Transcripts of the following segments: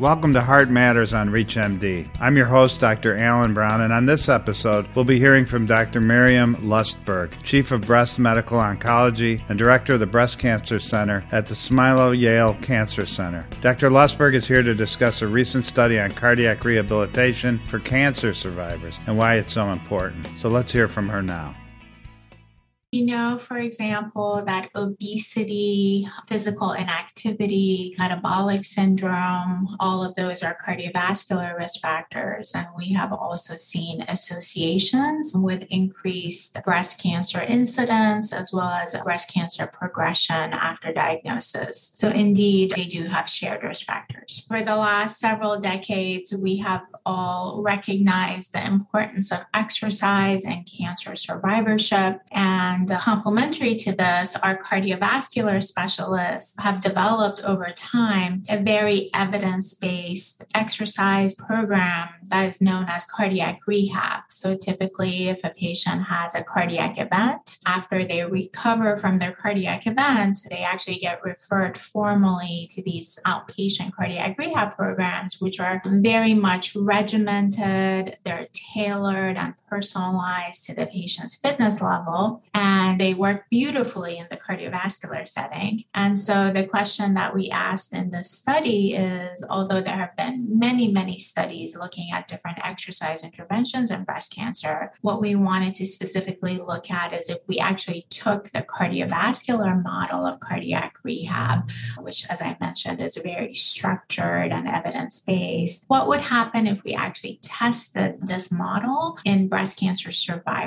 Welcome to Heart Matters on ReachMD. I'm your host, Dr. Alan Brown, and on this episode, we'll be hearing from Dr. Miriam Lustberg, Chief of Breast Medical Oncology and Director of the Breast Cancer Center at the Smilow Yale Cancer Center. Dr. Lustberg is here to discuss a recent study on cardiac rehabilitation for cancer survivors and why it's so important. So let's hear from her now. We know, for example, that obesity, physical inactivity, metabolic syndrome, all of those are cardiovascular risk factors. And we have also seen associations with increased breast cancer incidence as well as breast cancer progression after diagnosis. So, indeed, they do have shared risk factors. For the last several decades, we have all recognized the importance of exercise and cancer survivorship. And and complementary to this, our cardiovascular specialists have developed over time a very evidence based exercise program that is known as cardiac rehab. So typically, if a patient has a cardiac event, after they recover from their cardiac event, they actually get referred formally to these outpatient cardiac rehab programs, which are very much regimented, they're tailored and personalized to the patient's fitness level. And and they work beautifully in the cardiovascular setting. And so the question that we asked in this study is although there have been many, many studies looking at different exercise interventions in breast cancer, what we wanted to specifically look at is if we actually took the cardiovascular model of cardiac rehab, which, as I mentioned, is very structured and evidence based, what would happen if we actually tested this model in breast cancer survivors?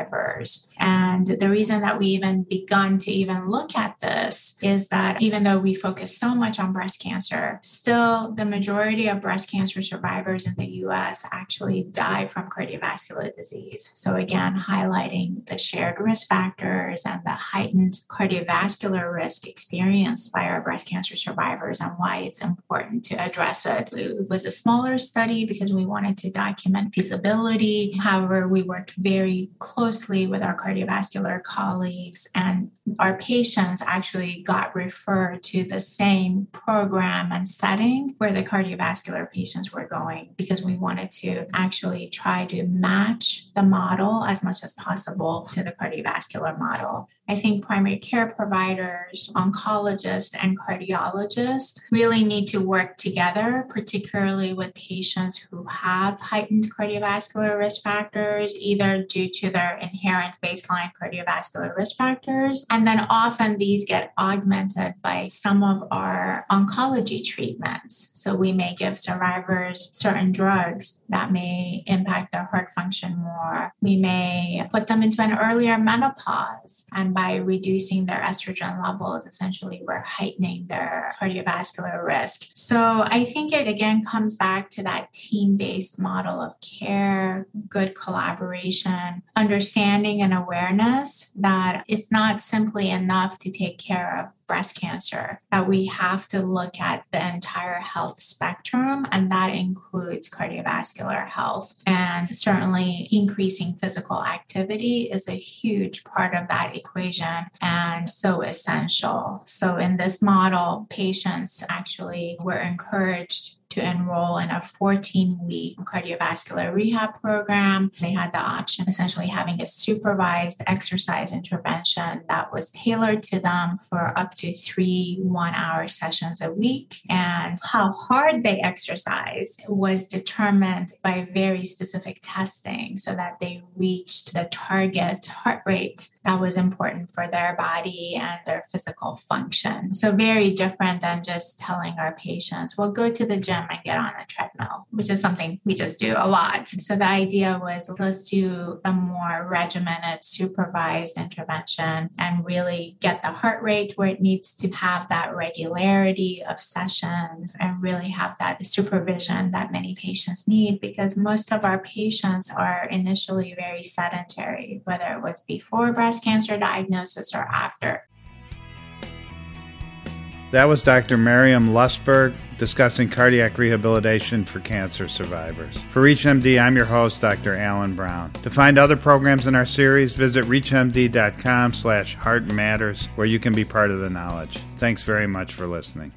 And the reason that we even begun to even look at this is that even though we focus so much on breast cancer, still the majority of breast cancer survivors in the US actually die from cardiovascular disease. So, again, highlighting the shared risk factors and the heightened cardiovascular risk experienced by our breast cancer survivors and why it's important to address it. It was a smaller study because we wanted to document feasibility. However, we worked very closely with our cardiovascular colleagues and our patients actually got referred to the same program and setting where the cardiovascular patients were going because we wanted to actually try to match the model as much as possible to the cardiovascular model. I think primary care providers, oncologists, and cardiologists really need to work together, particularly with patients who have heightened cardiovascular risk factors, either due to their inherent baseline cardiovascular risk factors. And then often these get augmented by some of our oncology treatments. So we may give survivors certain drugs that may impact their heart function more. We may put them into an earlier menopause and by reducing their estrogen levels, essentially, we're heightening their cardiovascular risk. So I think it again comes back to that team based model of care, good collaboration, understanding and awareness that it's not simply enough to take care of breast cancer, that mm-hmm. we have to look at the entire health spectrum, and that includes cardiovascular health. And certainly, increasing physical activity is a huge part of that equation and so essential. So, in this model, patients actually were encouraged to enroll in a 14 week cardiovascular rehab program. They had the option essentially having a supervised exercise intervention that was tailored to them for up to three one hour sessions a week. And how hard they exercise was determined by very specific testing so that they reached the target heart rate that was important for their body and their physical function. So, very different than just telling our patients, well, go to the gym and get on a treadmill, which is something we just do a lot. So, the idea was let's do a more regimented, supervised intervention and really get the heart rate where it needs to have that regularity of sessions and really have that supervision that many patients need because most of our patients are initially very sedentary, whether it was before breast breast cancer diagnosis or after. That was Dr. Miriam Lustberg discussing cardiac rehabilitation for cancer survivors. For ReachMD, I'm your host, Dr. Alan Brown. To find other programs in our series, visit reachmd.com slash heart matters, where you can be part of the knowledge. Thanks very much for listening.